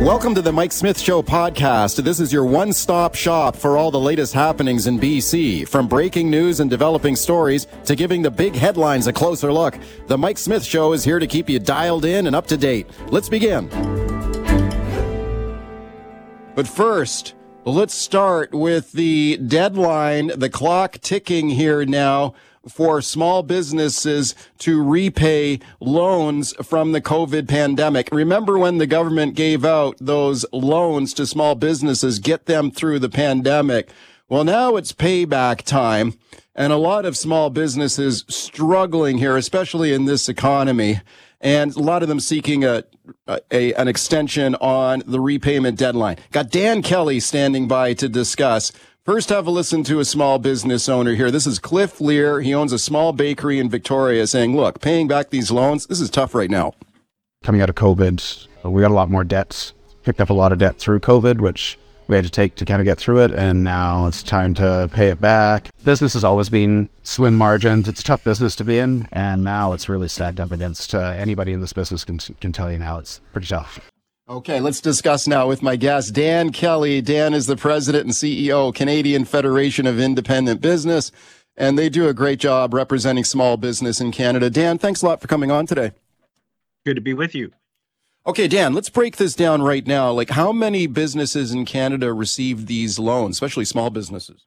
Welcome to the Mike Smith Show podcast. This is your one stop shop for all the latest happenings in BC. From breaking news and developing stories to giving the big headlines a closer look, the Mike Smith Show is here to keep you dialed in and up to date. Let's begin. But first, let's start with the deadline, the clock ticking here now for small businesses to repay loans from the COVID pandemic. Remember when the government gave out those loans to small businesses, get them through the pandemic? Well, now it's payback time and a lot of small businesses struggling here, especially in this economy. And a lot of them seeking a, a, an extension on the repayment deadline. Got Dan Kelly standing by to discuss. First, have a listen to a small business owner here. This is Cliff Lear. He owns a small bakery in Victoria saying, look, paying back these loans, this is tough right now. Coming out of COVID, we got a lot more debts, picked up a lot of debt through COVID, which we had to take to kind of get through it. And now it's time to pay it back. Business has always been swim margins. It's a tough business to be in. And now it's really stacked up against uh, anybody in this business can, can tell you now it's pretty tough. Okay, let's discuss now with my guest, Dan Kelly. Dan is the president and CEO, Canadian Federation of Independent Business, and they do a great job representing small business in Canada. Dan, thanks a lot for coming on today. Good to be with you. Okay, Dan, let's break this down right now. Like, how many businesses in Canada received these loans, especially small businesses?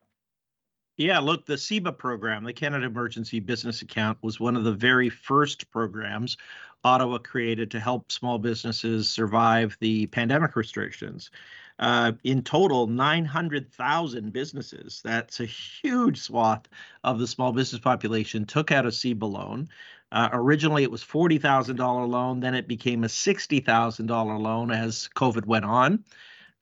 Yeah, look, the CEBA program, the Canada Emergency Business Account, was one of the very first programs Ottawa created to help small businesses survive the pandemic restrictions. Uh, in total, 900,000 businesses, that's a huge swath of the small business population, took out a loan. Uh, originally, it was $40,000 loan, then it became a $60,000 loan as COVID went on.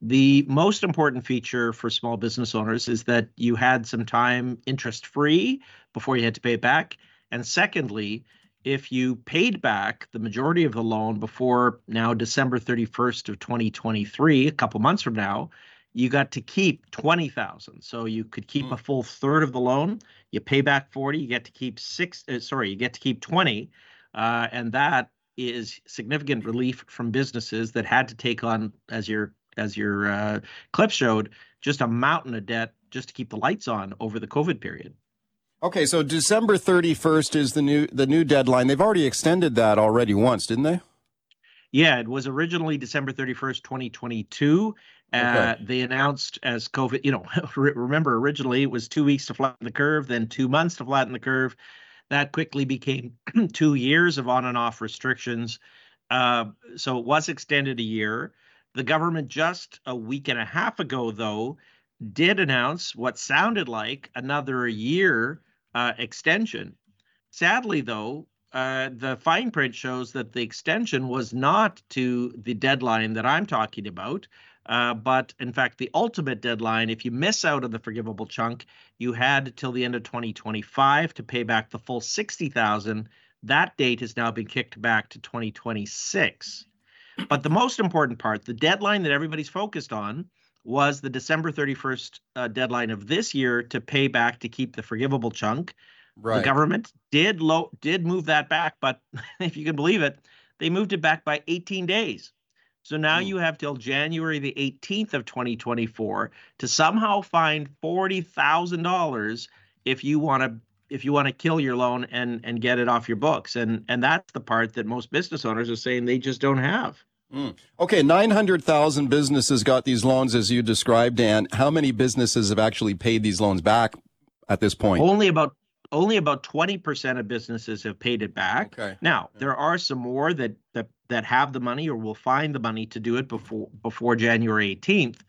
The most important feature for small business owners is that you had some time interest free before you had to pay it back. And secondly, if you paid back the majority of the loan before now December 31st of 2023, a couple months from now, you got to keep 20,000. So you could keep mm. a full third of the loan, you pay back 40, you get to keep 6 uh, sorry, you get to keep 20. Uh, and that is significant relief from businesses that had to take on as your as your uh, clip showed, just a mountain of debt just to keep the lights on over the COVID period. Okay, so December 31st is the new the new deadline. They've already extended that already once, didn't they? Yeah, it was originally December 31st, 2022. Uh. They announced as COVID, you know, remember originally it was two weeks to flatten the curve, then two months to flatten the curve. That quickly became two years of on and off restrictions. Uh, so it was extended a year. The government just a week and a half ago, though, did announce what sounded like another year uh, extension. Sadly, though, uh, the fine print shows that the extension was not to the deadline that I'm talking about, uh, but in fact, the ultimate deadline, if you miss out on the forgivable chunk, you had till the end of 2025 to pay back the full 60,000. That date has now been kicked back to 2026. But the most important part, the deadline that everybody's focused on, was the December 31st uh, deadline of this year to pay back to keep the forgivable chunk. Right. The government did low did move that back, but if you can believe it, they moved it back by 18 days. So now mm. you have till January the 18th of 2024 to somehow find $40,000 if you want to if you want to kill your loan and and get it off your books and and that's the part that most business owners are saying they just don't have mm. okay 900000 businesses got these loans as you described dan how many businesses have actually paid these loans back at this point only about only about 20% of businesses have paid it back okay. now yeah. there are some more that that that have the money or will find the money to do it before before january 18th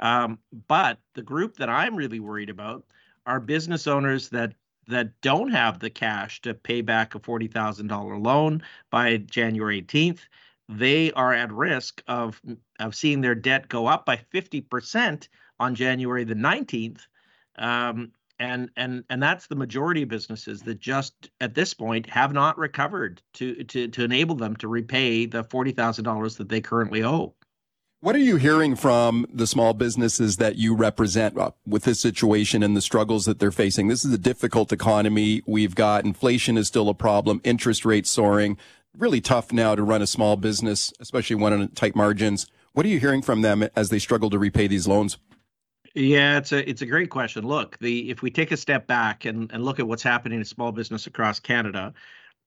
um, but the group that i'm really worried about are business owners that that don't have the cash to pay back a $40,000 loan by January 18th. They are at risk of of seeing their debt go up by 50% on January the 19th. Um, and and and that's the majority of businesses that just at this point have not recovered to to to enable them to repay the forty thousand dollars that they currently owe. What are you hearing from the small businesses that you represent uh, with this situation and the struggles that they're facing? This is a difficult economy. We've got inflation is still a problem, interest rates soaring. Really tough now to run a small business, especially one on tight margins. What are you hearing from them as they struggle to repay these loans? Yeah, it's a it's a great question. Look, the if we take a step back and, and look at what's happening in small business across Canada,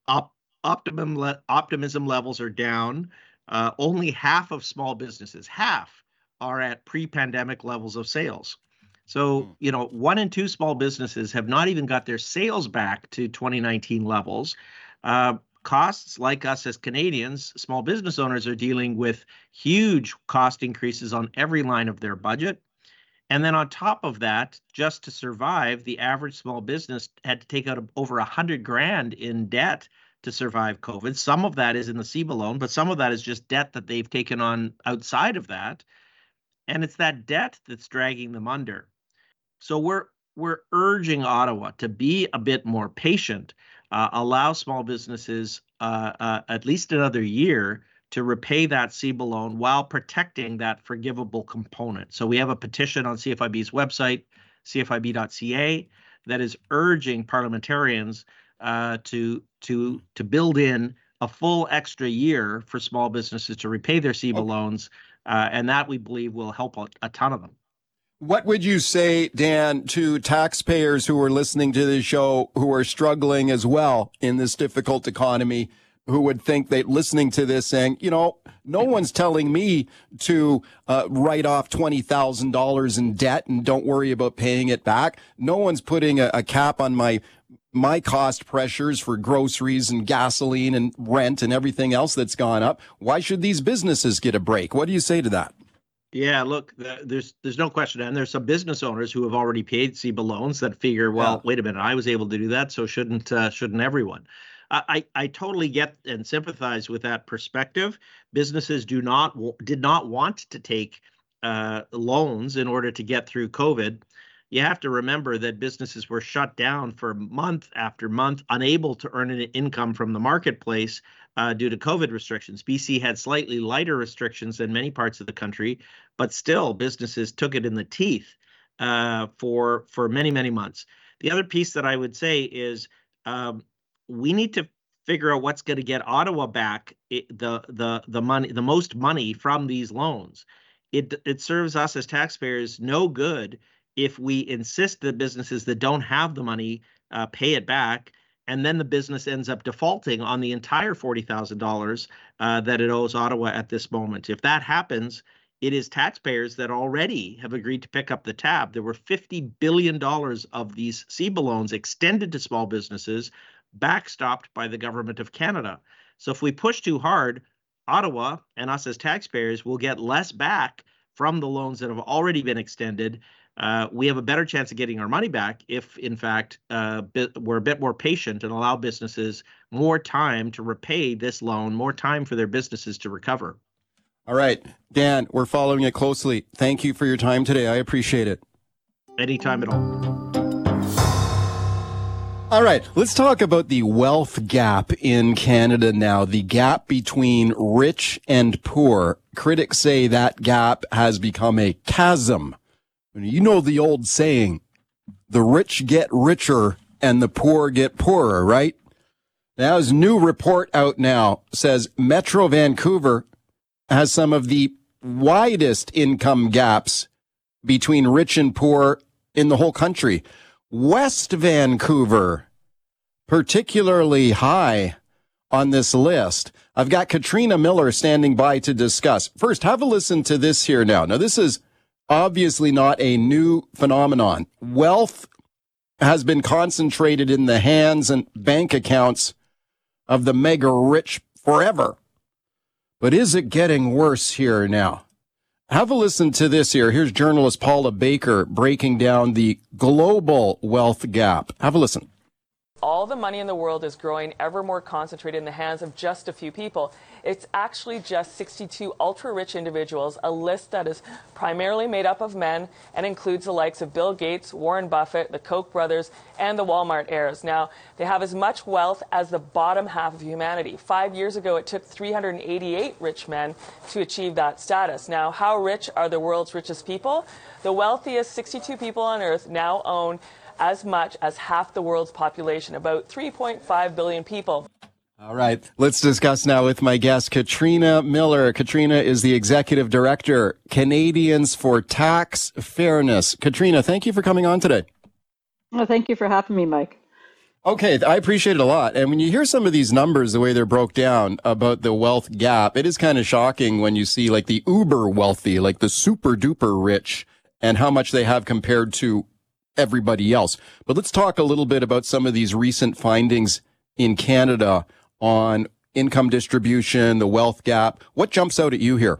op, optimum le, optimism levels are down. Uh, only half of small businesses, half, are at pre-pandemic levels of sales. So, hmm. you know, one in two small businesses have not even got their sales back to 2019 levels. Uh, costs, like us as Canadians, small business owners are dealing with huge cost increases on every line of their budget. And then on top of that, just to survive, the average small business had to take out over a hundred grand in debt to survive COVID. Some of that is in the CEBA loan, but some of that is just debt that they've taken on outside of that. And it's that debt that's dragging them under. So we're we're urging Ottawa to be a bit more patient, uh, allow small businesses uh, uh, at least another year to repay that CEBA loan while protecting that forgivable component. So we have a petition on CFIB's website, cfib.ca, that is urging parliamentarians uh, to to to build in a full extra year for small businesses to repay their CEBA okay. loans, uh, and that we believe will help a, a ton of them. What would you say, Dan, to taxpayers who are listening to this show who are struggling as well in this difficult economy? who would think that listening to this saying, you know, no one's telling me to uh, write off $20,000 in debt and don't worry about paying it back. No one's putting a, a cap on my my cost pressures for groceries and gasoline and rent and everything else that's gone up. Why should these businesses get a break? What do you say to that? Yeah, look, there's there's no question, and there's some business owners who have already paid CEBA loans that figure, well, yeah. wait a minute, I was able to do that, so shouldn't uh, shouldn't everyone? I, I totally get and sympathize with that perspective. Businesses do not did not want to take uh, loans in order to get through COVID. You have to remember that businesses were shut down for month after month, unable to earn an income from the marketplace uh, due to COVID restrictions. BC had slightly lighter restrictions than many parts of the country, but still, businesses took it in the teeth uh, for for many many months. The other piece that I would say is um, we need to figure out what's going to get Ottawa back the the the money the most money from these loans. It it serves us as taxpayers no good if we insist that businesses that don't have the money uh, pay it back, and then the business ends up defaulting on the entire forty thousand uh, dollars that it owes Ottawa at this moment. If that happens, it is taxpayers that already have agreed to pick up the tab. There were $50 billion of these CEBA loans extended to small businesses backstopped by the government of Canada. So if we push too hard, Ottawa and us as taxpayers will get less back from the loans that have already been extended. Uh, we have a better chance of getting our money back if, in fact, uh, we're a bit more patient and allow businesses more time to repay this loan, more time for their businesses to recover. All right, Dan, we're following it closely. Thank you for your time today. I appreciate it. Anytime at all. All right, let's talk about the wealth gap in Canada now. The gap between rich and poor. Critics say that gap has become a chasm. You know the old saying, the rich get richer and the poor get poorer, right? Now, a new report out now says Metro Vancouver has some of the widest income gaps between rich and poor in the whole country. West Vancouver, particularly high on this list. I've got Katrina Miller standing by to discuss. First, have a listen to this here now. Now, this is obviously not a new phenomenon. Wealth has been concentrated in the hands and bank accounts of the mega rich forever. But is it getting worse here now? Have a listen to this here. Here's journalist Paula Baker breaking down the global wealth gap. Have a listen. All the money in the world is growing ever more concentrated in the hands of just a few people. It's actually just 62 ultra rich individuals, a list that is primarily made up of men and includes the likes of Bill Gates, Warren Buffett, the Koch brothers, and the Walmart heirs. Now, they have as much wealth as the bottom half of humanity. Five years ago, it took 388 rich men to achieve that status. Now, how rich are the world's richest people? The wealthiest 62 people on earth now own as much as half the world's population, about 3.5 billion people. All right. Let's discuss now with my guest, Katrina Miller. Katrina is the executive director, Canadians for Tax Fairness. Katrina, thank you for coming on today. Well, thank you for having me, Mike. Okay, I appreciate it a lot. And when you hear some of these numbers, the way they're broke down about the wealth gap, it is kind of shocking when you see like the uber wealthy, like the super duper rich and how much they have compared to everybody else. But let's talk a little bit about some of these recent findings in Canada on income distribution, the wealth gap. What jumps out at you here?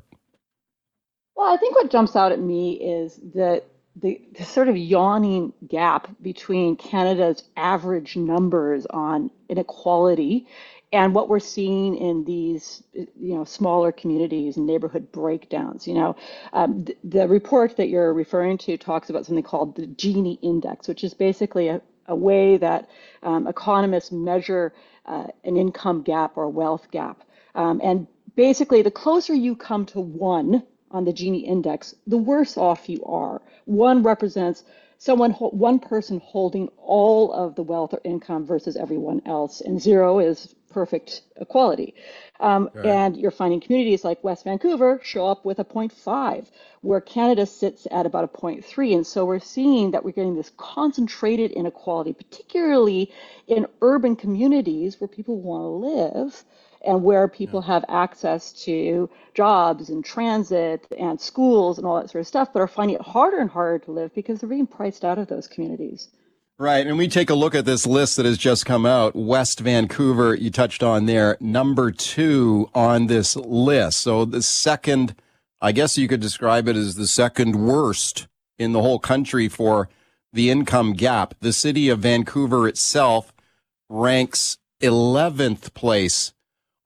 Well, I think what jumps out at me is that the, the, sort of yawning gap between Canada's average numbers on inequality and what we're seeing in these you know smaller communities and neighborhood breakdowns you know um, the, the, report that you're referring to talks about something called the gini index which is basically a, a way that um, economists measure uh, an income gap or wealth gap. Um, and basically the closer you come to one on the gini index the worse off you are. One represents someone one person holding all of the wealth or income versus everyone else and zero is perfect equality um, right. and you're finding communities like west vancouver show up with a 0.5 where canada sits at about a 0.3 and so we're seeing that we're getting this concentrated inequality particularly in urban communities where people want to live and where people yeah. have access to jobs and transit and schools and all that sort of stuff, but are finding it harder and harder to live because they're being priced out of those communities. Right. And we take a look at this list that has just come out. West Vancouver, you touched on there, number two on this list. So the second, I guess you could describe it as the second worst in the whole country for the income gap. The city of Vancouver itself ranks 11th place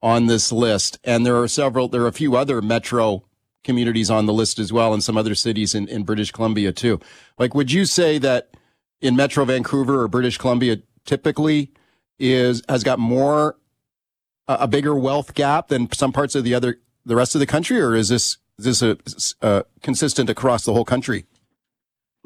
on this list. And there are several, there are a few other metro communities on the list as well, and some other cities in, in British Columbia too. Like, would you say that in Metro Vancouver or British Columbia typically is has got more a bigger wealth gap than some parts of the other the rest of the country, or is this is this a, a consistent across the whole country?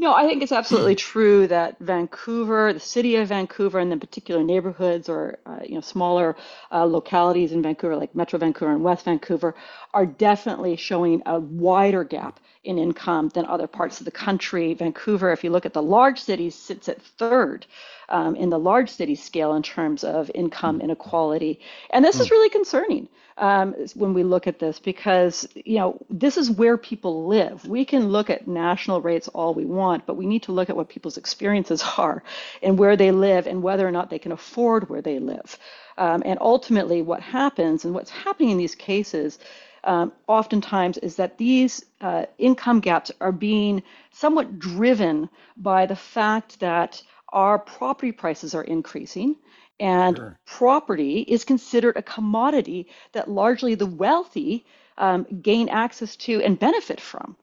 No, I think it's absolutely true that Vancouver, the city of Vancouver, and then particular neighborhoods or uh, you know smaller uh, localities in Vancouver, like Metro Vancouver and West Vancouver, are definitely showing a wider gap in income than other parts of the country. Vancouver, if you look at the large cities, sits at third um, in the large city scale in terms of income inequality, and this is hmm. really concerning um, when we look at this because you know this is where people live. We can look at national rates all we want, but we need to look at what people's experiences are and where they live and whether or not they can afford where they live. Um, and ultimately, what happens and what's happening in these cases um, oftentimes is that these uh, income gaps are being somewhat driven by the fact that our property prices are increasing and sure. property is considered a commodity that largely the wealthy um, gain access to and benefit from,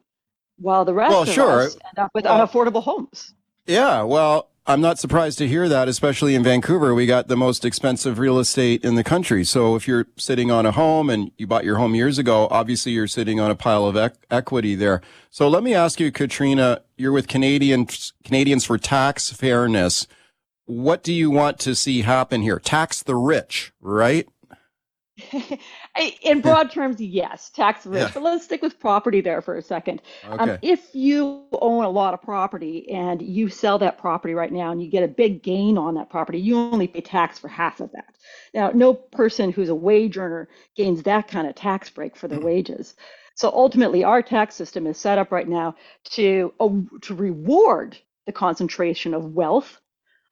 while the rest well, of sure. us end up with well, unaffordable homes. Yeah, well, I'm not surprised to hear that, especially in Vancouver. We got the most expensive real estate in the country. So if you're sitting on a home and you bought your home years ago, obviously you're sitting on a pile of equity there. So let me ask you, Katrina, you're with Canadians, Canadians for Tax Fairness what do you want to see happen here? Tax the rich, right? In broad terms, yes, tax the rich. Yeah. But let's stick with property there for a second. Um, okay. Um, if you own a lot of property and you sell that property right now and you get a big gain on that property, you only pay tax for half of that. Now, no person who's a wage earner gains that kind of tax break for their mm-hmm. wages. So ultimately, our tax system is set up right now to uh, to reward the concentration of wealth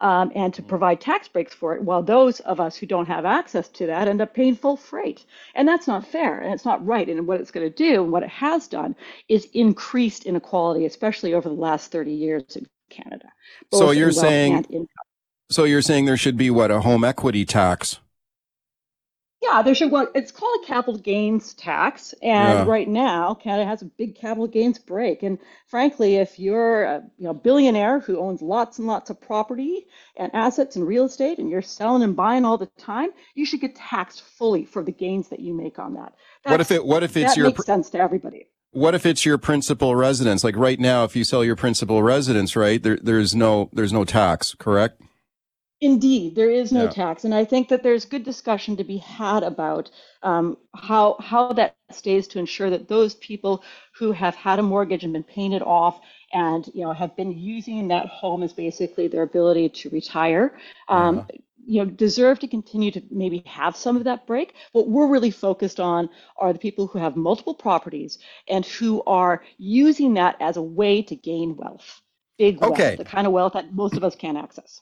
um, and to provide tax breaks for it, while those of us who don't have access to that end up paying full freight. And that's not fair and it's not right. And what it's going to do and what it has done is increased inequality, especially over the last 30 years in Canada. So you're saying, so you're saying there should be what a home equity tax? Yeah, there should. Well, it's called a capital gains tax, and yeah. right now Canada has a big capital gains break. And frankly, if you're a you know billionaire who owns lots and lots of property and assets and real estate, and you're selling and buying all the time, you should get taxed fully for the gains that you make on that. That's, what if it? What if it's that your? Makes sense to everybody. What if it's your principal residence? Like right now, if you sell your principal residence, right there, there's no there's no tax, correct? Indeed, there is no yeah. tax, and I think that there's good discussion to be had about um, how how that stays to ensure that those people who have had a mortgage and been paying it off, and you know have been using that home as basically their ability to retire, um, uh-huh. you know, deserve to continue to maybe have some of that break. What we're really focused on are the people who have multiple properties and who are using that as a way to gain wealth, big wealth, the kind of wealth that most of us can't access.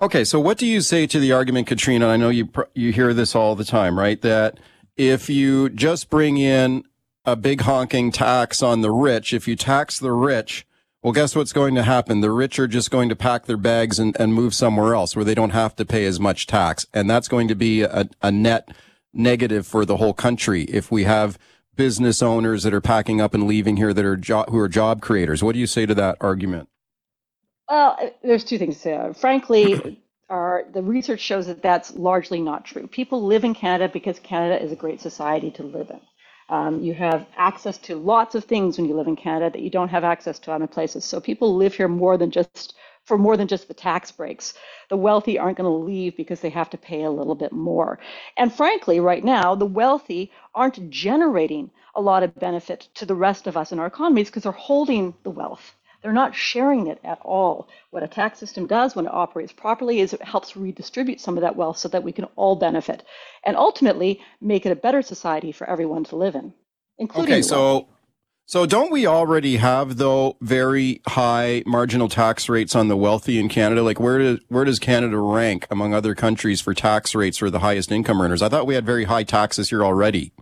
Okay, so what do you say to the argument, Katrina? I know you you hear this all the time, right? That if you just bring in a big honking tax on the rich, if you tax the rich, well, guess what's going to happen? The rich are just going to pack their bags and, and move somewhere else where they don't have to pay as much tax. And that's going to be a, a net negative for the whole country if we have business owners that are packing up and leaving here that are jo- who are job creators. What do you say to that argument? Well, uh, there's two things say. Frankly, our, the research shows that that's largely not true. People live in Canada because Canada is a great society to live in. Um, you have access to lots of things when you live in Canada that you don't have access to other places. So people live here more than just for more than just the tax breaks. The wealthy aren't going to leave because they have to pay a little bit more. And frankly, right now, the wealthy aren't generating a lot of benefit to the rest of us in our economies because they're holding the wealth. They're not sharing it at all. What a tax system does when it operates properly is it helps redistribute some of that wealth so that we can all benefit and ultimately make it a better society for everyone to live in, including Okay, so so don't we already have though very high marginal tax rates on the wealthy in Canada? Like where does where does Canada rank among other countries for tax rates for the highest income earners? I thought we had very high taxes here already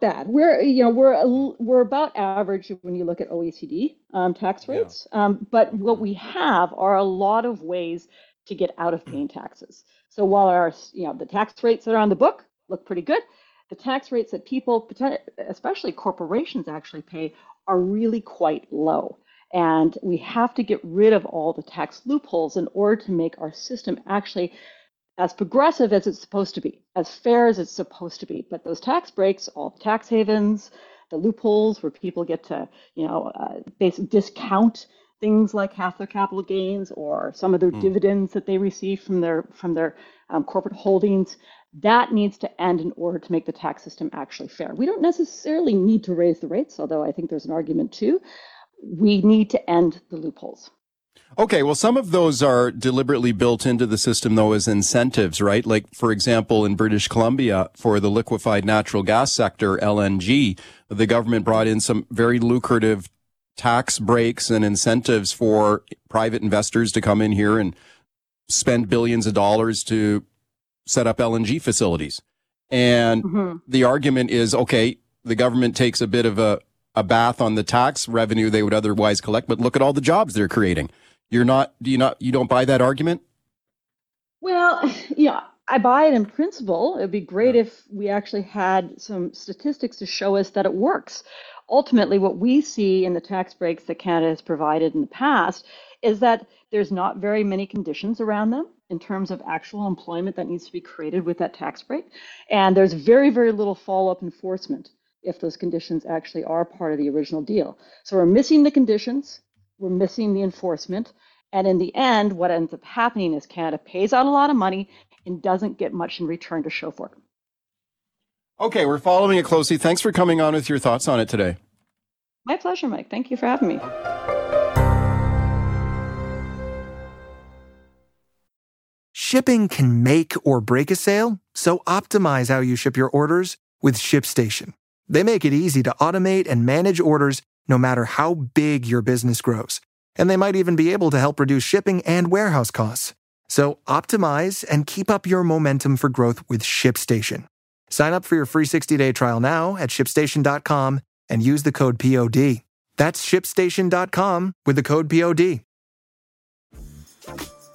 bad. We're you know we're we're about average when you look at OECD um, tax rates. Yeah. Um, but what we have are a lot of ways to get out of paying taxes. So while our you know the tax rates that are on the book look pretty good, the tax rates that people, especially corporations, actually pay are really quite low. And we have to get rid of all the tax loopholes in order to make our system actually as progressive as it's supposed to be, as fair as it's supposed to be. But those tax breaks, all the tax havens, the loopholes where people get to, you know, uh, basically discount things like half their capital gains or some of their mm. dividends that they receive from their from their um, corporate holdings. That needs to end in order to make the tax system actually fair. We don't necessarily need to raise the rates, although I think there's an argument too. We need to end the loopholes. Okay, well, some of those are deliberately built into the system, though, as incentives, right? Like, for example, in British Columbia, for the liquefied natural gas sector, LNG, the government brought in some very lucrative tax breaks and incentives for private investors to come in here and spend billions of dollars to set up LNG facilities. And mm-hmm. the argument is, okay, the government takes a bit of a, a bath on the tax revenue they would otherwise collect, but look at all the jobs they're creating. You're not, do you not, you don't buy that argument? Well, yeah, I buy it in principle. It'd be great yeah. if we actually had some statistics to show us that it works. Ultimately, what we see in the tax breaks that Canada has provided in the past is that there's not very many conditions around them in terms of actual employment that needs to be created with that tax break. And there's very, very little follow up enforcement if those conditions actually are part of the original deal. So we're missing the conditions we're missing the enforcement. And in the end, what ends up happening is Canada pays out a lot of money and doesn't get much in return to show for it. Okay, we're following it closely. Thanks for coming on with your thoughts on it today. My pleasure, Mike. Thank you for having me. Shipping can make or break a sale, so optimize how you ship your orders with ShipStation. They make it easy to automate and manage orders no matter how big your business grows. And they might even be able to help reduce shipping and warehouse costs. So optimize and keep up your momentum for growth with ShipStation. Sign up for your free 60-day trial now at shipstation.com and use the code POD. That's shipstation.com with the code POD.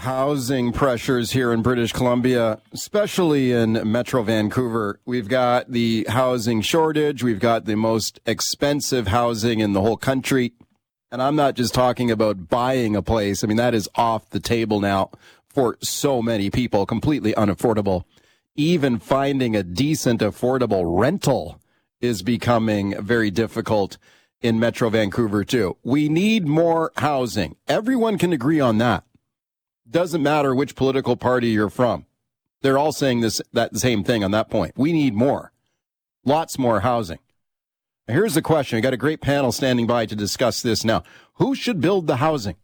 Housing pressures here in British Columbia, especially in Metro Vancouver. We've got the housing shortage. We've got the most expensive housing in the whole country. And I'm not just talking about buying a place. I mean, that is off the table now for so many people, completely unaffordable. Even finding a decent, affordable rental is becoming very difficult in Metro Vancouver, too. We need more housing. Everyone can agree on that. Doesn't matter which political party you're from. They're all saying this, that same thing on that point. We need more. Lots more housing. Here's the question. We got a great panel standing by to discuss this now. Who should build the housing?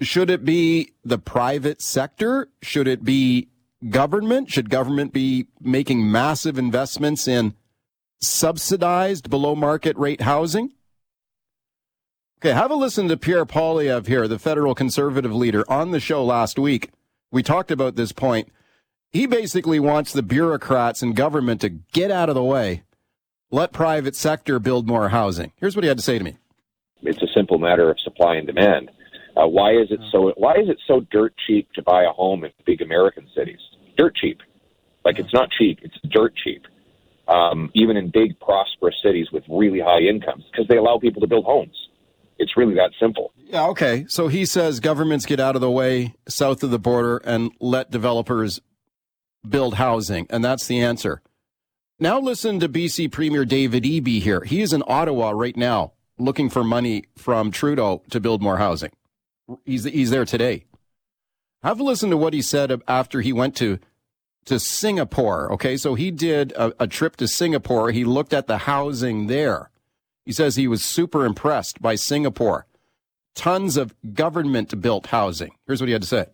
Should it be the private sector? Should it be government? Should government be making massive investments in subsidized below market rate housing? Okay, have a listen to Pierre Poilievre here, the federal conservative leader, on the show last week. We talked about this point. He basically wants the bureaucrats and government to get out of the way let private sector build more housing. Here's what he had to say to me. It's a simple matter of supply and demand. Uh, why is it so? Why is it so dirt cheap to buy a home in big American cities? Dirt cheap, like it's not cheap; it's dirt cheap. Um, even in big prosperous cities with really high incomes, because they allow people to build homes. It's really that simple. Yeah. Okay. So he says governments get out of the way south of the border and let developers build housing, and that's the answer. Now listen to BC Premier David Eby here. He is in Ottawa right now looking for money from Trudeau to build more housing. He's, he's there today. Have a listen to what he said after he went to to Singapore. Okay, so he did a, a trip to Singapore. He looked at the housing there. He says he was super impressed by Singapore. Tons of government built housing. Here's what he had to say.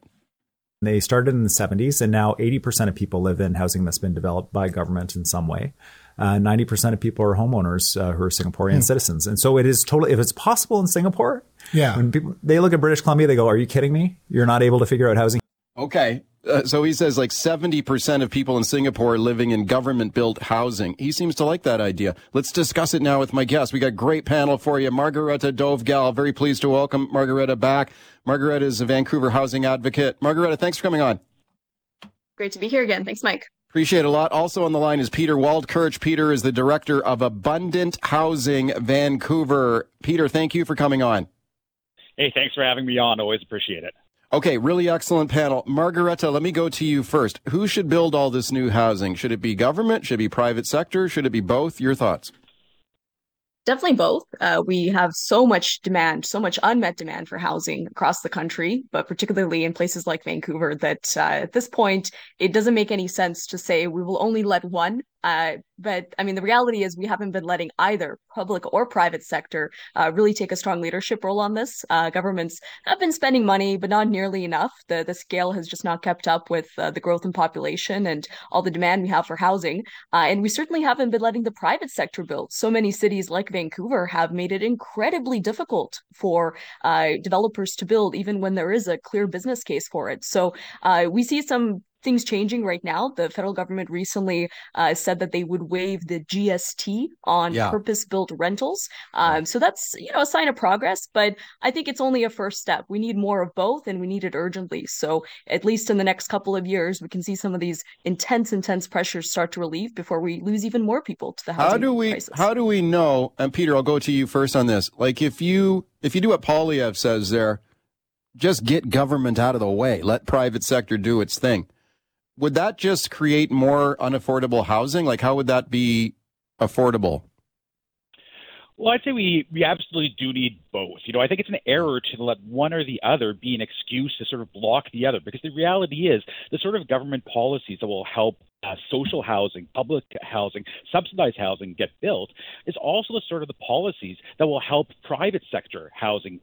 They started in the 70s, and now 80% of people live in housing that's been developed by government in some way. Uh, 90% of people are homeowners uh, who are Singaporean hmm. citizens. And so it is totally, if it's possible in Singapore, yeah. when people, they look at British Columbia, they go, Are you kidding me? You're not able to figure out housing? Okay. Uh, so he says like 70% of people in Singapore are living in government built housing. He seems to like that idea. Let's discuss it now with my guest. We got a great panel for you. Margareta Dovgal, very pleased to welcome Margareta back. Margareta is a Vancouver housing advocate. Margareta, thanks for coming on. Great to be here again. Thanks, Mike. Appreciate it a lot. Also on the line is Peter Waldkirch. Peter is the director of Abundant Housing Vancouver. Peter, thank you for coming on. Hey, thanks for having me on. Always appreciate it. Okay, really excellent panel. Margareta, let me go to you first. Who should build all this new housing? Should it be government? Should it be private sector? Should it be both? Your thoughts? Definitely both. Uh, we have so much demand, so much unmet demand for housing across the country, but particularly in places like Vancouver, that uh, at this point, it doesn't make any sense to say we will only let one uh, but I mean, the reality is we haven't been letting either public or private sector uh, really take a strong leadership role on this. Uh, governments have been spending money, but not nearly enough. The the scale has just not kept up with uh, the growth in population and all the demand we have for housing. Uh, and we certainly haven't been letting the private sector build. So many cities like Vancouver have made it incredibly difficult for uh, developers to build, even when there is a clear business case for it. So we see some things changing right now. The federal government recently uh, said that they would waive the GST on yeah. purpose-built rentals. Um, so that's you know a sign of progress, but I think it's only a first step. We need more of both, and we need it urgently. So at least in the next couple of years, we can see some of these intense, intense pressures start to relieve before we lose even more people to the housing How do we? Crisis. How do we know? And Peter, I'll go to you first on this. Like if you if you do what Poilievre says there, just get government out of the way. Let private sector do its thing would that just create more unaffordable housing? Like, how would that be affordable? Well, I'd say we, we absolutely do need both. You know, I think it's an error to let one or the other be an excuse to sort of block the other because the reality is the sort of government policies that will help uh, social housing, public housing, subsidized housing get built is also the sort of the policies that will help private sector housing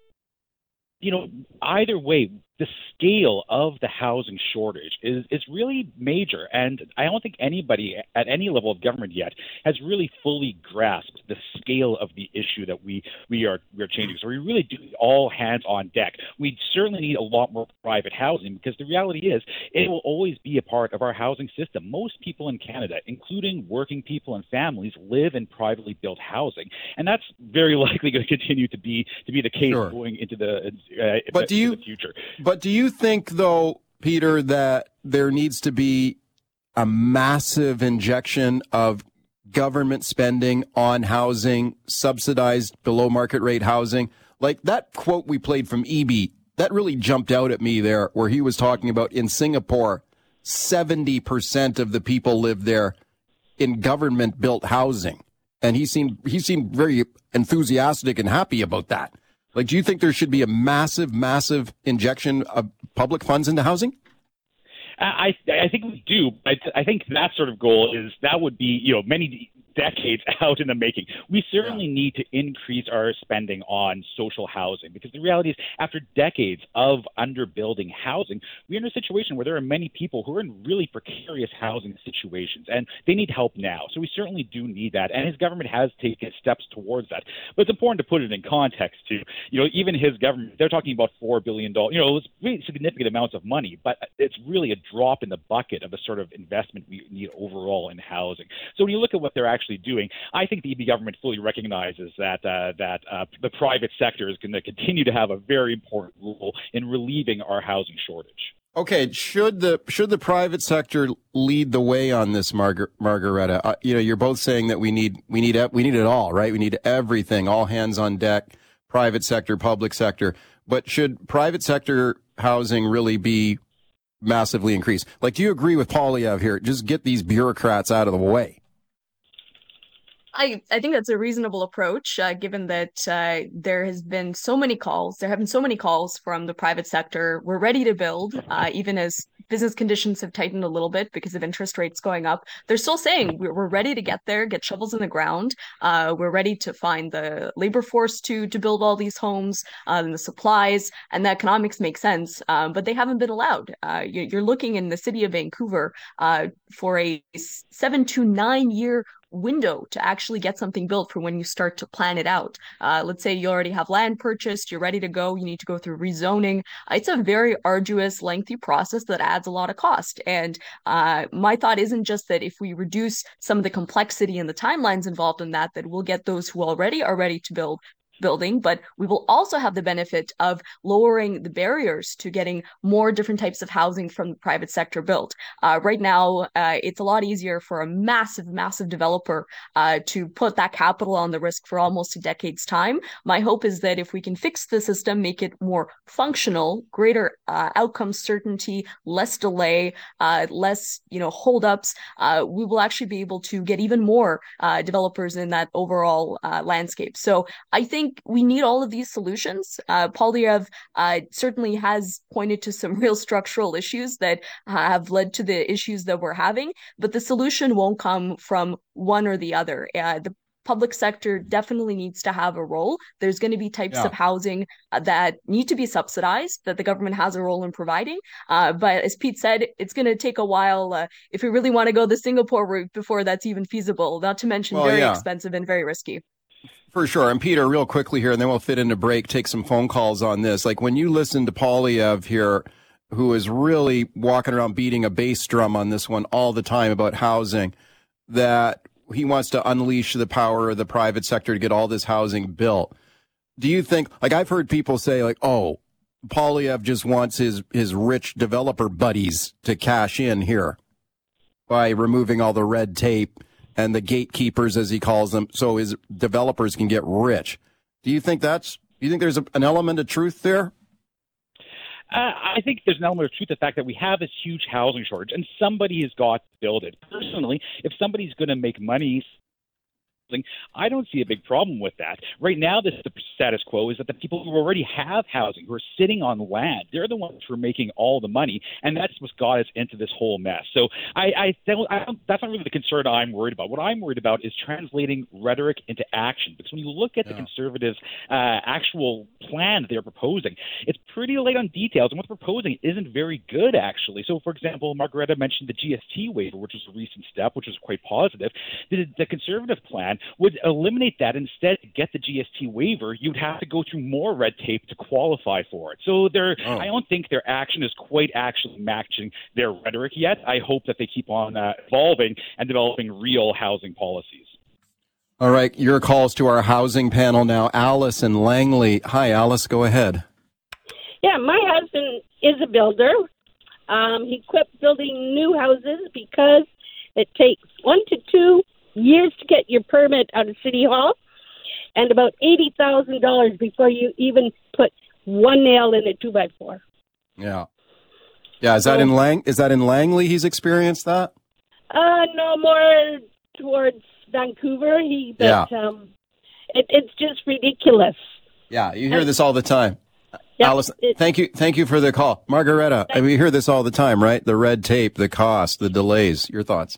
you know, either way, the scale of the housing shortage is, is really major. And I don't think anybody at any level of government yet has really fully grasped the scale of the issue that we, we are we are changing. So we really do all hands on deck. We certainly need a lot more private housing because the reality is it will always be a part of our housing system. Most people in Canada, including working people and families, live in privately built housing, and that's very likely going to continue to be to be the case sure. going into the uh, but do you, future. But do you think, though, Peter, that there needs to be a massive injection of government spending on housing, subsidized below market rate housing? Like that quote we played from Eby, that really jumped out at me there, where he was talking about in Singapore, 70% of the people live there in government built housing. And he seemed, he seemed very enthusiastic and happy about that. Like, do you think there should be a massive, massive injection of public funds into housing? I I think we do. I, I think that sort of goal is that would be you know many decades out in the making. We certainly yeah. need to increase our spending on social housing because the reality is, after decades of underbuilding housing, we're in a situation where there are many people who are in really precarious housing situations and they need help now. So we certainly do need that. And his government has taken steps towards that. But it's important to put it in context too. You know, even his government, they're talking about $4 billion, you know, it's really significant amounts of money, but it's really a drop in the bucket of the sort of investment we need overall in housing. So when you look at what they're actually actually doing. I think the Eby government fully recognizes that uh, that uh, the private sector is going to continue to have a very important role in relieving our housing shortage. Okay, should the should the private sector lead the way on this, Margar- Margareta? Uh, you know, you're both saying that we need we need we need it all, right? We need everything, all hands on deck, private sector, public sector. But should private sector housing really be massively increased? Like, do you agree with Poilievre here? Just get these bureaucrats out of the way. I, I think that's a reasonable approach, uh, given that uh, there has been so many calls. There have been so many calls from the private sector. We're ready to build, uh, even as business conditions have tightened a little bit because of interest rates going up. They're still saying we're, we're ready to get there, get shovels in the ground. Uh, we're ready to find the labor force to to build all these homes uh, and the supplies, and the economics make sense. Uh, but they haven't been allowed. you're looking in the city of Vancouver for a seven to nine year window to actually get something built for when you start to plan it out. Uh, let's say you already have land purchased, you're ready to go, you need to go through rezoning. It's a very arduous, lengthy process that adds a lot of cost. And uh, my thought isn't just that if we reduce some of the complexity and the timelines involved in that, that we'll get those who already are ready to build building, but we will also have the benefit of lowering the barriers to getting more different types of housing from the private sector built. Uh, right now, uh, it's a lot easier for a massive, massive developer uh, to put that capital on the risk for almost a decade's time. My hope is that if we can fix the system, make it more functional, greater uh, outcome certainty, less delay, uh, less you know holdups, uh, we will actually be able to get even more developers in that overall landscape. So I think think we need all of these solutions. Uh, Poilievre uh, certainly has pointed to some real structural issues that have led to the issues that we're having, but the solution won't come from one or the other. Uh, the public sector definitely needs to have a role. There's going to be types yeah. of housing uh, that need to be subsidized that the government has a role in providing. Uh, but as Pete said, it's going to take a while uh, if we really want to go the Singapore route before that's even feasible. Not to mention well, very yeah. expensive and very risky. For sure. And Peter, real quickly here, and then we'll fit into break, take some phone calls on this. Like when you listen to Poilievre here, who is really walking around beating a bass drum on this one all the time about housing, that he wants to unleash the power of the private sector to get all this housing built. Do you think, like I've heard people say, like, oh, Poilievre just wants his, his rich developer buddies to cash in here by removing all the red tape and the gatekeepers, as he calls them, so his developers can get rich. Do you think that's? Do you think there's a, an element of truth there? Uh, I think there's an element of truth the fact that we have this huge housing shortage, and somebody has got to build it. Personally, if somebody's going to make money housing, I don't see a big problem with that. Right now, this the status quo is that the people who already have housing, who are sitting on land, they're the ones who are making all the money, and that's what's got us into this whole mess. So I, I, don't, I don't, that's not really the concern I'm worried about. What I'm worried about is translating rhetoric into action. Because when you look at yeah. the conservatives' uh, actual plan that they're proposing, it's pretty light on details, and what they're proposing isn't very good actually. So, for example, Margareta mentioned the GST waiver, which was a recent step, which was quite positive. The, the conservative plan would eliminate that. Instead, to get the GST waiver, you'd have to go through more red tape to qualify for it. So, there, oh. I don't think their action is quite actually matching their rhetoric yet. I hope that they keep on uh, evolving and developing real housing policies. All right, your calls to our housing panel now. Alice and Langley. Hi, Alice, go ahead. Yeah, my husband is a builder. Um, he quit building new houses because it takes one to two years to get your permit out of City Hall and about $80,000 before you even put one nail in a two by four. Yeah. Yeah, is that in Lang? Is that in Langley? He's experienced that. Uh, no more towards Vancouver. He, but, yeah. um, it, it's just ridiculous. Yeah, you hear and, this all the time. Alice, thank you, thank you for the call, Margareta. I mean, we hear this all the time, right? The red tape, the cost, the delays. Your thoughts?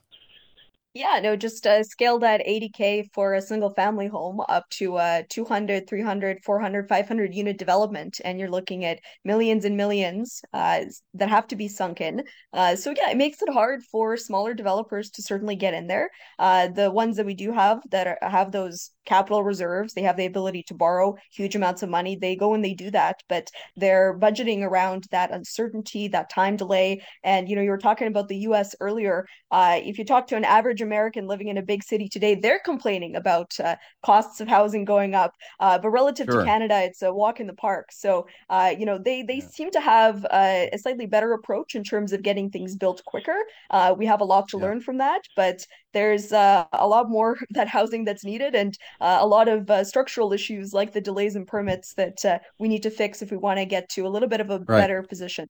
Yeah, no, just uh, scale that 80K for a single family home up to uh, 200, 300, 400, 500 unit development. And you're looking at millions and millions uh, that have to be sunk in. Uh, so, yeah, it makes it hard for smaller developers to certainly get in there. Uh, the ones that we do have that are, have those capital reserves, they have the ability to borrow huge amounts of money. They go and they do that, but they're budgeting around that uncertainty, that time delay. And, you know, you were talking about the US earlier. Uh, if you talk to an average American living in a big city today, they're complaining about uh, costs of housing going up. Uh, but relative sure. to Canada, it's a walk in the park. So, uh, you know, they they yeah. seem to have a slightly better approach in terms of getting things built quicker. Uh, we have a lot to yeah. learn from that, but there's uh, a lot more that housing that's needed and a lot of structural issues like the delays in permits that we need to fix if we want to get to a little bit of a right. better position.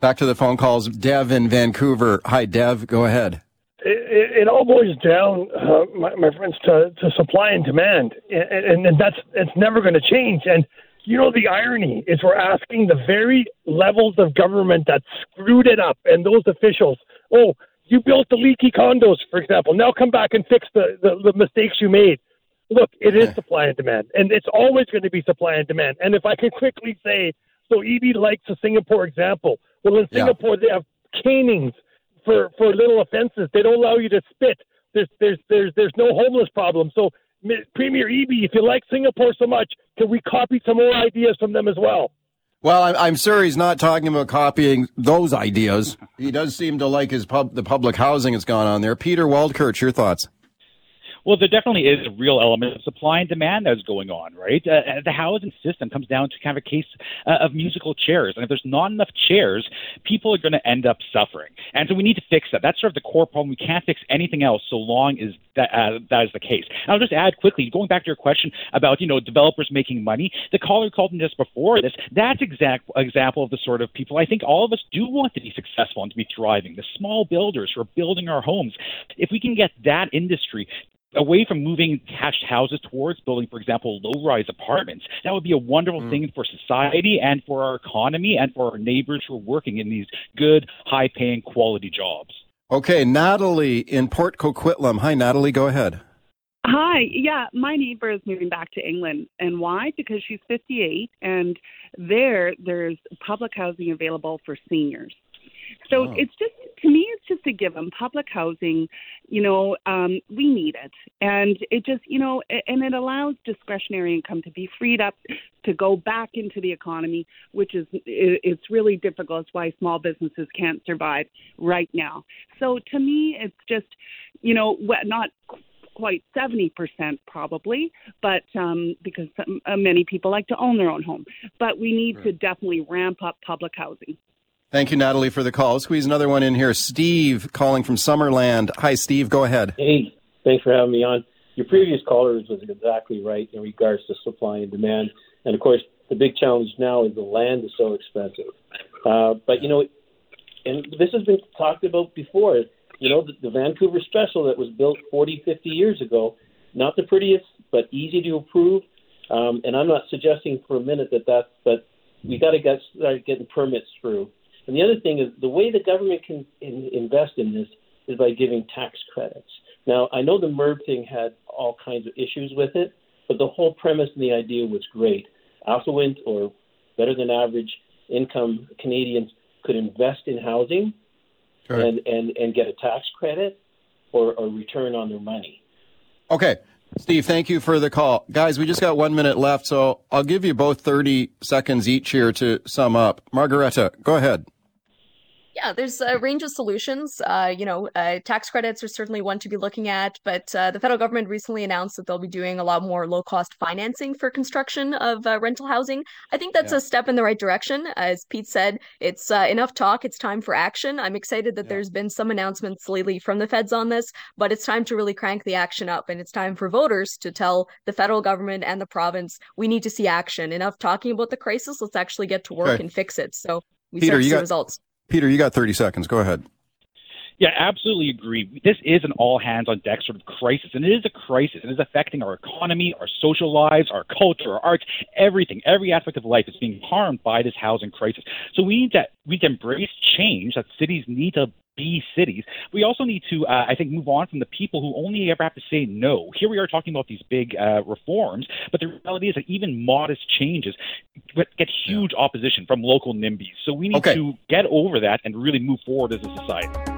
Back to the phone calls. Dev in Vancouver. Hi, Dev. Go ahead it, it all boils down, uh, my, my friends, to, to supply and demand, and, and that's it's never going to change. And you know the irony is we're asking the very levels of government that screwed it up, and those officials, oh, you built the leaky condos, for example. Now come back and fix the, the, the mistakes you made. Look, it is supply and demand, and it's always going to be supply and demand. And if I can quickly say, so Eby likes the Singapore example. Well, in Singapore, yeah. they have canings for for little offenses. They don't allow you to spit. There's there's there's there's no homeless problem. So Premier Eby, if you like Singapore so much, can we copy some more ideas from them as well? Well, I'm, I'm sure he's not talking about copying those ideas. He does seem to like his pub, the public housing that's gone on there. Peter Waldkirch, your thoughts? Well, there definitely is a real element of supply and demand that's going on, right? Uh, the housing system comes down to kind of a case uh, of musical chairs. And if there's not enough chairs, people are going to end up suffering. And so we need to fix that. That's sort of the core problem. We can't fix anything else so long as that, uh, that is the case. And I'll just add quickly, going back to your question about, you know, developers making money, the caller called in just before this, that's exact example of the sort of people I think all of us do want to be successful and to be thriving. The small builders who are building our homes. If we can get that industry away from moving attached houses towards building, for example, low rise apartments. That would be a wonderful mm. thing for society and for our economy and for our neighbors who are working in these good, high paying, quality jobs. Okay, Natalie in Port Coquitlam. Hi, Natalie, go ahead. Hi. Yeah, my neighbor is moving back to England. And why? Because she's 58 and there there's public housing available for seniors. So oh. it's just to me, it's just a given. Public housing, you know, um, we need it, and it just, you know, and it allows discretionary income to be freed up to go back into the economy, which is it's really difficult. It's why small businesses can't survive right now. So to me, it's just, you know, not quite 70% probably, but um, because some, uh, many people like to own their own home. But we need right. to definitely ramp up public housing. Thank you, Natalie, for the call. Squeeze another one in here. Steve calling from Summerland. Hi, Steve. Go ahead. Hey, thanks for having me on. Your previous caller was exactly right in regards to supply and demand. And of course, the big challenge now is the land is so expensive. Uh, but, you know, and this has been talked about before. You know, the, the Vancouver Special that was built 40, 50 years ago, not the prettiest, but easy to approve. Um, and I'm not suggesting for a minute that that's, but we got to get start getting permits through. And the other thing is the way the government can in, invest in this is by giving tax credits. Now, I know the MURB thing had all kinds of issues with it, but the whole premise and the idea was great. Affluent or better than average income Canadians could invest in housing Sure. and, and, and get a tax credit or a return on their money. Okay. Steve, thank you for the call. Guys, we just got one minute left, so I'll give you both 30 seconds each here to sum up. Margareta, go ahead. Yeah, there's a range of solutions. Uh, you know, uh, tax credits are certainly one to be looking at, but uh, the federal government recently announced that they'll be doing a lot more low cost financing for construction of uh, rental housing. I think that's Yeah. a step in the right direction. As Pete said, it's uh, enough talk, it's time for action. I'm excited that there's been some announcements lately from the feds on this, but it's time to really crank the action up, and it's time for voters to tell the federal government and the province we need to see action. Enough talking about the crisis, let's actually get to work Okay. and fix it. So we Peter, start to see got- results. Peter, you got 30 seconds. Go ahead. Yeah, absolutely agree. This is an all hands on deck sort of crisis, and it is a crisis. It is affecting our economy, our social lives, our culture, our arts, everything. Every aspect of life is being harmed by this housing crisis. So we need to we need to embrace change. That cities need to be cities. We also need to, uh, I think, move on from the people who only ever have to say no. Here we are talking about these big uh, reforms, but the reality is that even modest changes get huge opposition from local NIMBYs. So we need Okay. to get over that and really move forward as a society.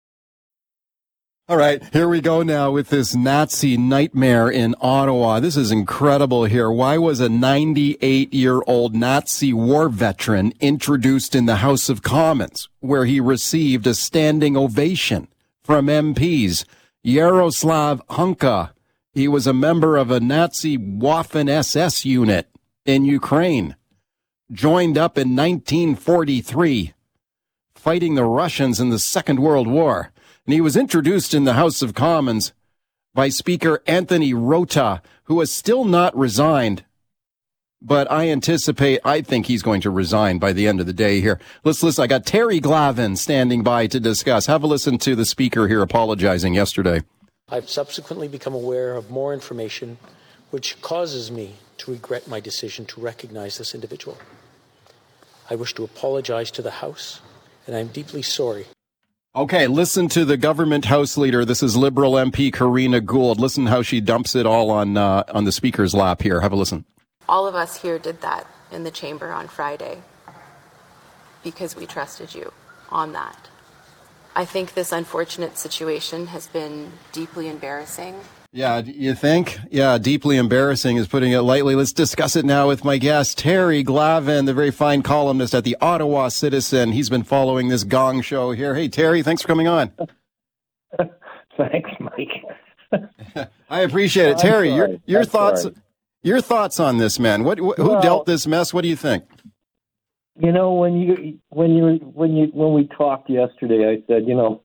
All right, here we go now with this Nazi nightmare in Ottawa. This is incredible here. Why was a 98 year old Nazi war veteran introduced in the House of Commons, where he received a standing ovation from MPs? Yaroslav Hunka. He was a member of a Nazi Waffen SS unit in Ukraine, joined up in 1943 fighting the Russians in the Second World War. And he was introduced in the House of Commons by Speaker Anthony Rota, who has still not resigned. But I anticipate, I think he's going to resign by the end of the day here. Let's listen. I got Terry Glavin standing by to discuss. Have a listen to the speaker here apologizing yesterday. I've subsequently become aware of more information which causes me to regret my decision to recognize this individual. I wish to apologize to the House, and I'm deeply sorry. Okay, listen to the government House leader. This is Liberal MP Karina Gould. Listen how she dumps it all on uh, on the speaker's lap here. Have a listen. All of us here did that in the chamber on Friday because we trusted you on that. I think this unfortunate situation has been deeply embarrassing. Yeah, you think? Yeah, deeply embarrassing is putting it lightly. Let's discuss it now with my guest, Terry Glavin, the very fine columnist at the Ottawa Citizen. He's been following this gong show here. Hey, Terry, thanks for coming on. Thanks, Mike. I appreciate it. I'm Terry, your sorry. your I'm thoughts sorry. your thoughts on this, man. What wh- who Well- dealt this mess? What do you think? You know, when you when you when you when we talked yesterday, I said, you know,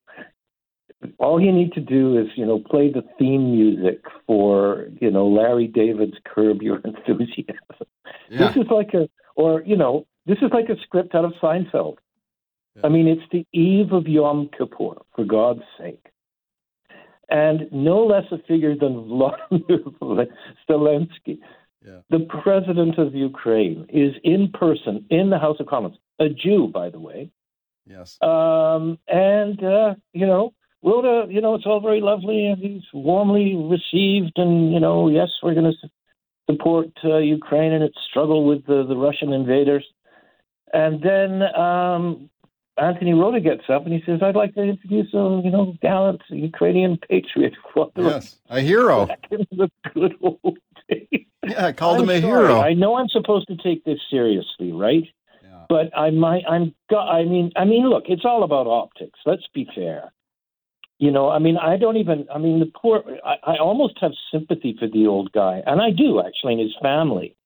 all you need to do is you know play the theme music for you know Larry David's "Curb Your Enthusiasm." Yeah. This is like a or you know this is like a script out of Seinfeld. I mean, it's the eve of Yom Kippur, for God's sake. And no less a figure than Vladimir Zelensky, the president of Ukraine, is in person in the House of Commons, a Jew, by the way. Yes. Um, and, uh, you know, wrote a, you know, it's all very lovely and he's warmly received. And, you know, yes, we're going to support uh, Ukraine in its struggle with the, the Russian invaders. And then um, Anthony Rota gets up and he says, "I'd like to introduce a you know gallant Ukrainian patriot." Yes, a hero. Back in the good old days. Yeah, I called him I'm a sorry. hero. I know I'm supposed to take this seriously, right? But I might. I'm. I mean. I mean. Look, it's all about optics. Let's be fair. You know, I mean, I don't even. I mean, the poor. I, I almost have sympathy for the old guy, and I do actually, and his family,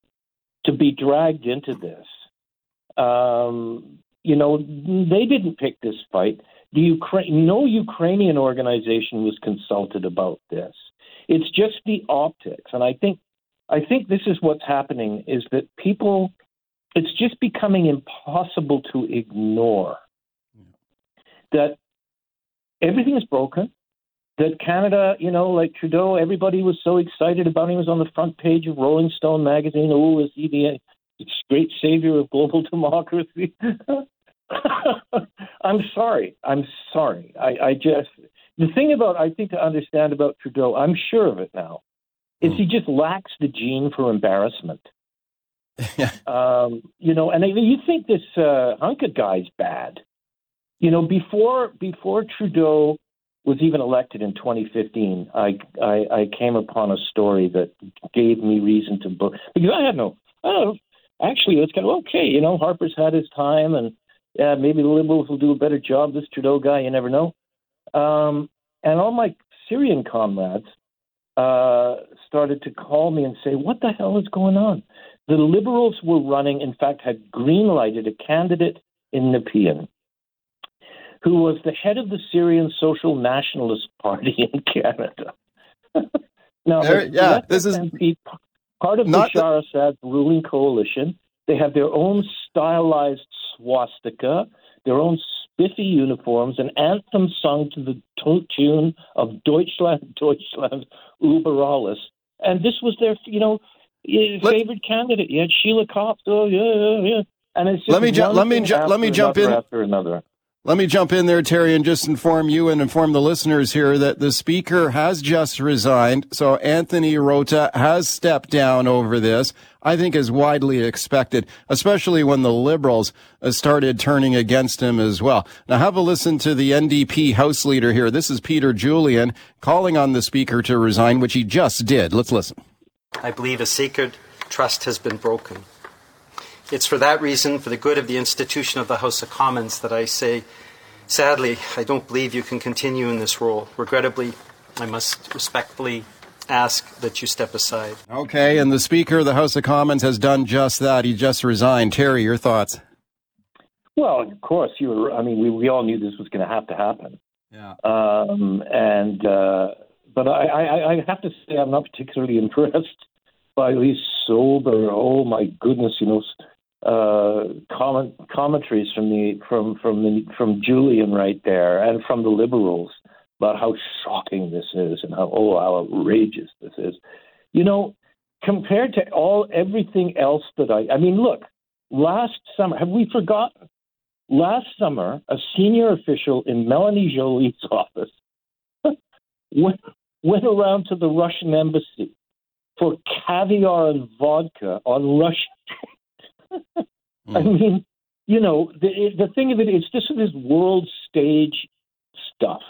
to be dragged into this. Um, you know, they didn't pick this fight. The Ukraine, no Ukrainian organization was consulted about this. It's just the optics, and I think, I think this is what's happening: is that people, it's just becoming impossible to ignore that everything is broken. That Canada, you know, like Trudeau, everybody was so excited about him. He was on the front page of Rolling Stone magazine. Oh, is he the great savior of global democracy? I'm sorry. I'm sorry. I, I just the thing about I think to understand about Trudeau, I'm sure of it now, is he just lacks the gene for embarrassment. um, you know, and you think this uh, Hunka guy's bad. You know, before before Trudeau was even elected in 2015, I, I I came upon a story that gave me reason to book because I had no. Oh, actually, it's kind of okay. You know, Harper's had his time, and yeah, maybe the Liberals will do a better job. This Trudeau guy, you never know. Um, and all my Syrian comrades uh, started to call me and say, "What the hell is going on?" The Liberals were running, in fact, had green lighted a candidate in Nepean who was the head of the Syrian Social Nationalist Party in Canada. now, There- yeah, this is SNP, part of Bashar Assad's ruling coalition. They have their own stylized swastika, their own spiffy uniforms, an anthem sung to the tune of Deutschland, Deutschland, über alles. And this was their, you know, favorite candidate. You had Sheila Copps. Oh, yeah, yeah, yeah. And it's Let me ju- let me ju- let me jump in. after another. Let me jump in there, Terry, and just inform you and inform the listeners here that the speaker has just resigned. So Anthony Rota has stepped down over this. I think is widely expected, especially when the liberals uh, started turning against him as well. Now have a listen to the NDP House leader here. This is Peter Julian calling on the speaker to resign, which he just did. Let's listen. I believe a sacred trust has been broken. It's for that reason, for the good of the institution of the House of Commons, that I say, sadly, I don't believe you can continue in this role. Regrettably, I must respectfully ask that you step aside. Okay, and the speaker of the House of Commons has done just that. He just resigned. Terry, your thoughts? Well, of course, you were. I mean, we, we all knew this was going to have to happen. Yeah. Um, and uh, but I, I, I have to say, I'm not particularly impressed by these sober. Oh my goodness, you know, uh, comment commentaries from the from from the from Julian right there, and from the liberals about how shocking this is and how oh how outrageous this is. You know, compared to all everything else that I, I mean, look, last summer, have we forgotten? Last summer, a senior official in Melanie Joly's office went, went around to the Russian embassy for caviar and vodka on Russian. I mean, you know, the the thing of it is, this is world stage stuff.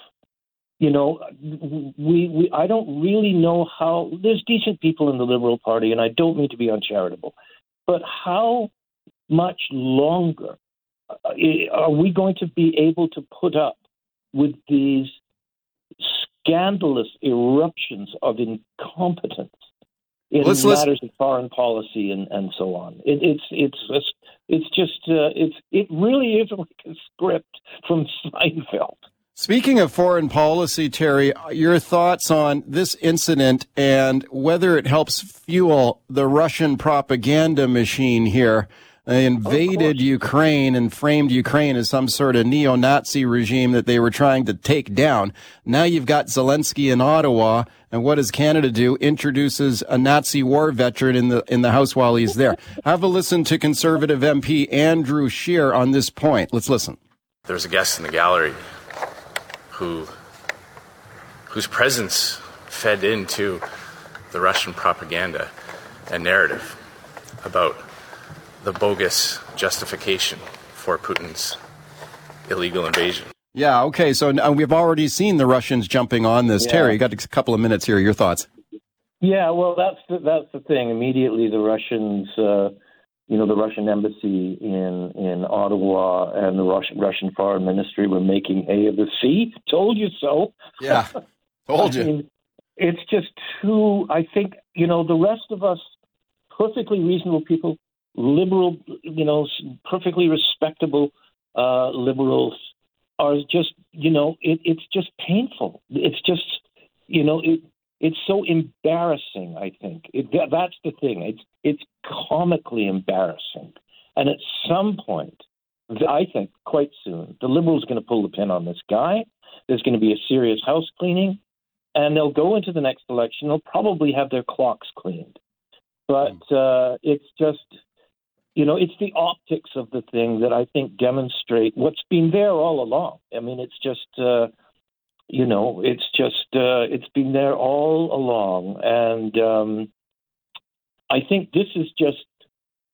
You know, we, we I don't really know how. There's decent people in the Liberal Party, and I don't mean to be uncharitable, but how much longer uh, are we going to be able to put up with these scandalous eruptions of incompetence in Let's- let's- matters of foreign policy and, and so on? It, it's it's it's it's just uh, it's it really is like a script from Seinfeld. Speaking of foreign policy, Terry, your thoughts on this incident and whether it helps fuel the Russian propaganda machine here. They invaded Ukraine and framed Ukraine as some sort of neo-Nazi regime that they were trying to take down. Now you've got Zelensky in Ottawa, and what does Canada do? Introduces a Nazi war veteran in the in the House while he's there. Have a listen to Conservative MP Andrew Scheer on this point. Let's listen. There's a guest in the gallery who whose presence fed into the Russian propaganda and narrative about the bogus justification for Putin's illegal invasion. Yeah, okay. So we've already seen the Russians jumping on this. Yeah. Terry, you got a couple of minutes here. Your thoughts? Yeah, well, that's the, that's the thing. Immediately, the Russians, uh, you know, the Russian embassy in in Ottawa and the Russian Russian foreign ministry were making hay of the sea. Told you so. Yeah, told you. I mean, it's just too. I think you know the rest of us, perfectly reasonable people, liberal, you know, perfectly respectable uh, liberals, are just you know, it, it's just painful. It's just you know, it, it's so embarrassing. I think it, that, that's the thing. It's it's comically embarrassing, and at some point, I think quite soon, the Liberals are going to pull the pin on this guy. There's going to be a serious house cleaning, and they'll go into the next election. They'll probably have their clocks cleaned, but uh, it's just. You know, it's the optics of the thing that I think demonstrate what's been there all along. I mean, it's just uh, you know, it's just uh, it's been there all along, and um, I think this is just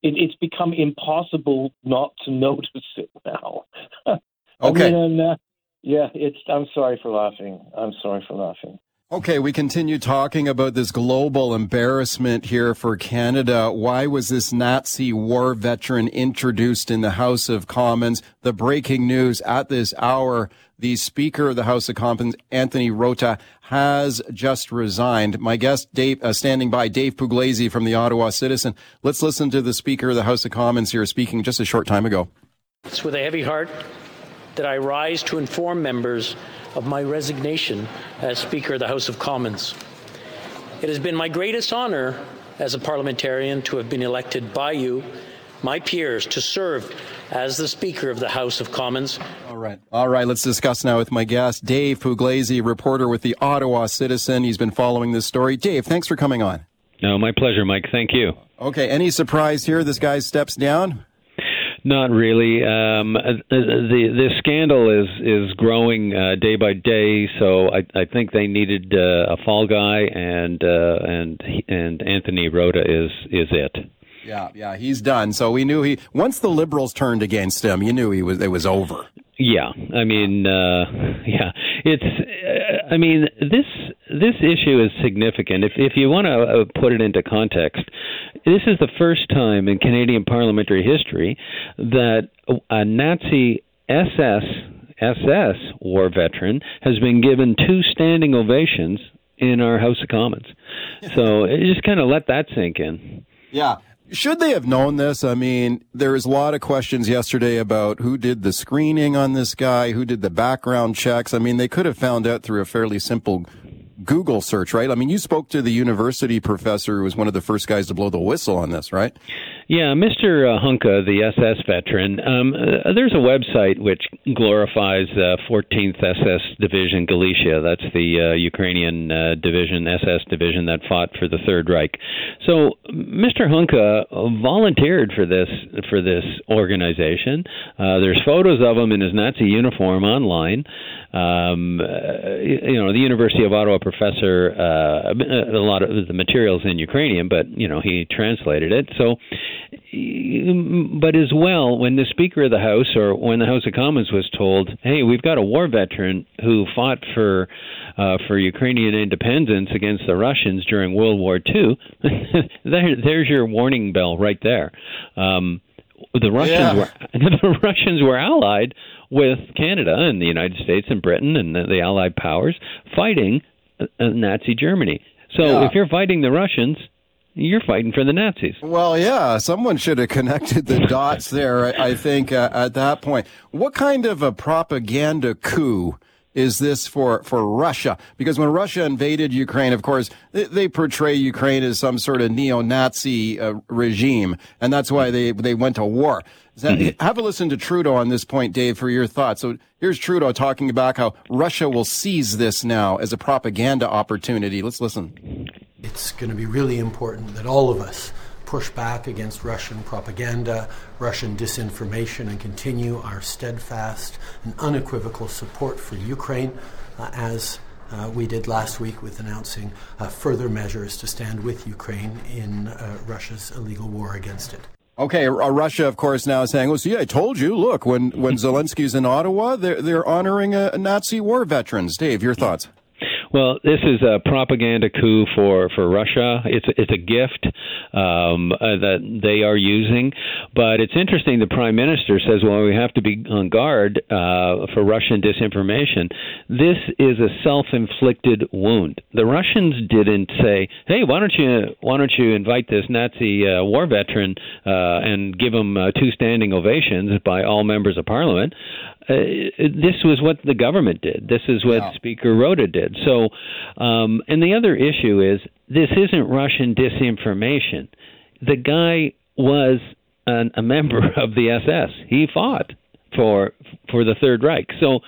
it, it's become impossible not to notice it now. Okay. I mean, uh, yeah, it's. I'm sorry for laughing. I'm sorry for laughing. Okay, we continue talking about this global embarrassment here for Canada. Why was this Nazi war veteran introduced in the House of Commons? The breaking news at this hour the Speaker of the House of Commons, Anthony Rota, has just resigned. My guest, Dave, uh, standing by, Dave Pugliese from the Ottawa Citizen. Let's listen to the Speaker of the House of Commons here speaking just a short time ago. It's with a heavy heart that I rise to inform members of my resignation as Speaker of the House of Commons. It has been my greatest honor as a parliamentarian to have been elected by you, my peers, to serve as the Speaker of the House of Commons. All right. All right. Let's discuss now with my guest, Dave Pugliese, reporter with the Ottawa Citizen. He's been following this story. Dave, thanks for coming on. No, my pleasure, Mike. Thank you. Okay. Any surprise here? This guy steps down? Not really. Um, the the scandal is is growing uh, day by day, so I, I think they needed uh, a fall guy, and uh, and and Anthony Rota is is it. Yeah, yeah, he's done. So we knew he once the liberals turned against him, you knew he was it was over. Yeah, I mean, uh, yeah, it's. Uh, I mean, this this issue is significant. If if you want to uh, put it into context, this is the first time in Canadian parliamentary history that a Nazi SS SS war veteran has been given two standing ovations in our House of Commons. So just kind of let that sink in. Yeah. Should they have known this? I mean, there was a lot of questions yesterday about who did the screening on this guy, who did the background checks. I mean, they could have found out through a fairly simple Google search, right? I mean, you spoke to the university professor who was one of the first guys to blow the whistle on this, right? Yeah, Mr. Uh, Hunka, the SS veteran, um, uh, there's a website which glorifies uh, 14th SS Division Galicia. That's the uh, Ukrainian uh, division, SS division that fought for the Third Reich. So Mr. Hunka volunteered for this for this organization. Uh, there's photos of him in his Nazi uniform online. Um, you know, the University of Ottawa professor, a lot of the materials in Ukrainian, but you know he translated it. So but as well, when the Speaker of the House or when the House of Commons was told, "Hey, we've got a war veteran who fought for uh, for Ukrainian independence against the Russians during World War II," there, there's your warning bell right there. Um, the Russians Yeah. were the Russians were allied with Canada and the United States and Britain and the, the Allied powers fighting uh, Nazi Germany. So Yeah. if you're fighting the Russians, you're fighting for the Nazis. Well, yeah, someone should have connected the dots there, I, I think, uh, at that point. What kind of a propaganda coup is this for, for Russia? Because when Russia invaded Ukraine, of course, they, they portray Ukraine as some sort of neo-Nazi uh, regime, and that's why they, they went to war. That- Have a listen to Trudeau on this point, Dave, for your thoughts. So here's Trudeau talking about how Russia will seize this now as a propaganda opportunity. Let's listen. It's going to be really important that all of us push back against Russian propaganda, Russian disinformation, and continue our steadfast and unequivocal support for Ukraine, uh, as uh, we did last week with announcing uh, further measures to stand with Ukraine in uh, Russia's illegal war against it. Okay, uh, Russia, of course, now is saying, "Well, see, I told you. Look, when when Zelensky's in Ottawa, they're they're honoring uh, Nazi war veterans." Dave, your thoughts? Well, this is a propaganda coup for, for Russia. It's it's a gift um, uh, that they are using, but it's interesting. The prime minister says, "Well, we have to be on guard uh, for Russian disinformation." This is a self-inflicted wound. The Russians didn't say, "Hey, why don't you why don't you invite this Nazi uh, war veteran uh, and give him uh, two standing ovations by all members of parliament?" Uh, this was what the government did. This is what yeah. Speaker Rota did. So, um, and the other issue is this isn't Russian disinformation. The guy was an, a member of the SS. He fought for for the Third Reich. So,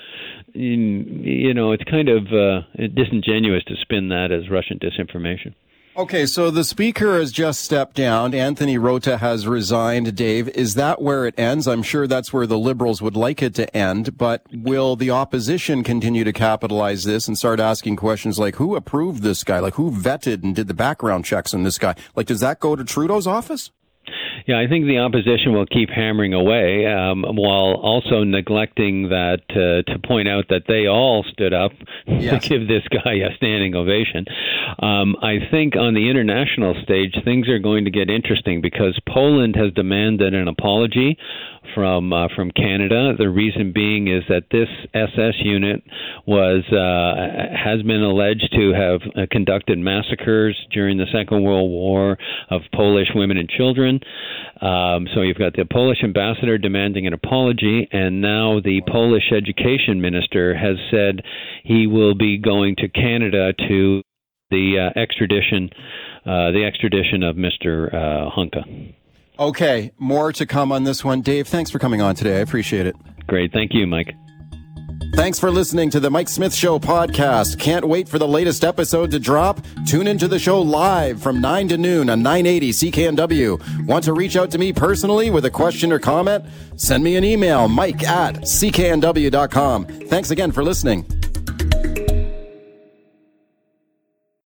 you know, it's kind of uh, disingenuous to spin that as Russian disinformation. Okay, so the speaker has just stepped down. Anthony Rota has resigned. Dave, is that where it ends? I'm sure that's where the liberals would like it to end, but will the opposition continue to capitalize this and start asking questions like who approved this guy? Like who vetted and did the background checks on this guy? Like, does that go to Trudeau's office? Yeah, I think the opposition will keep hammering away um, while also neglecting that uh, to point out that they all stood up yes. to give this guy a standing ovation. Um, I think on the international stage, things are going to get interesting because Poland has demanded an apology from uh, from Canada. The reason being is that this SS unit was uh, has been alleged to have uh, conducted massacres during the Second World War of Polish women and children. Um, so you've got the Polish ambassador demanding an apology, and now the Polish education minister has said he will be going to Canada to the uh, extradition, uh, the extradition of Mr. Uh, Hunka. Okay, more to come on this one. Dave, thanks for coming on today. I appreciate it. Great. Thank you, Mike. Thanks for listening to the Mike Smith Show podcast. Can't wait for the latest episode to drop? Tune into the show live from 9 to noon on 980 CKNW. Want to reach out to me personally with a question or comment? Send me an email, mike at cknw.com. Thanks again for listening.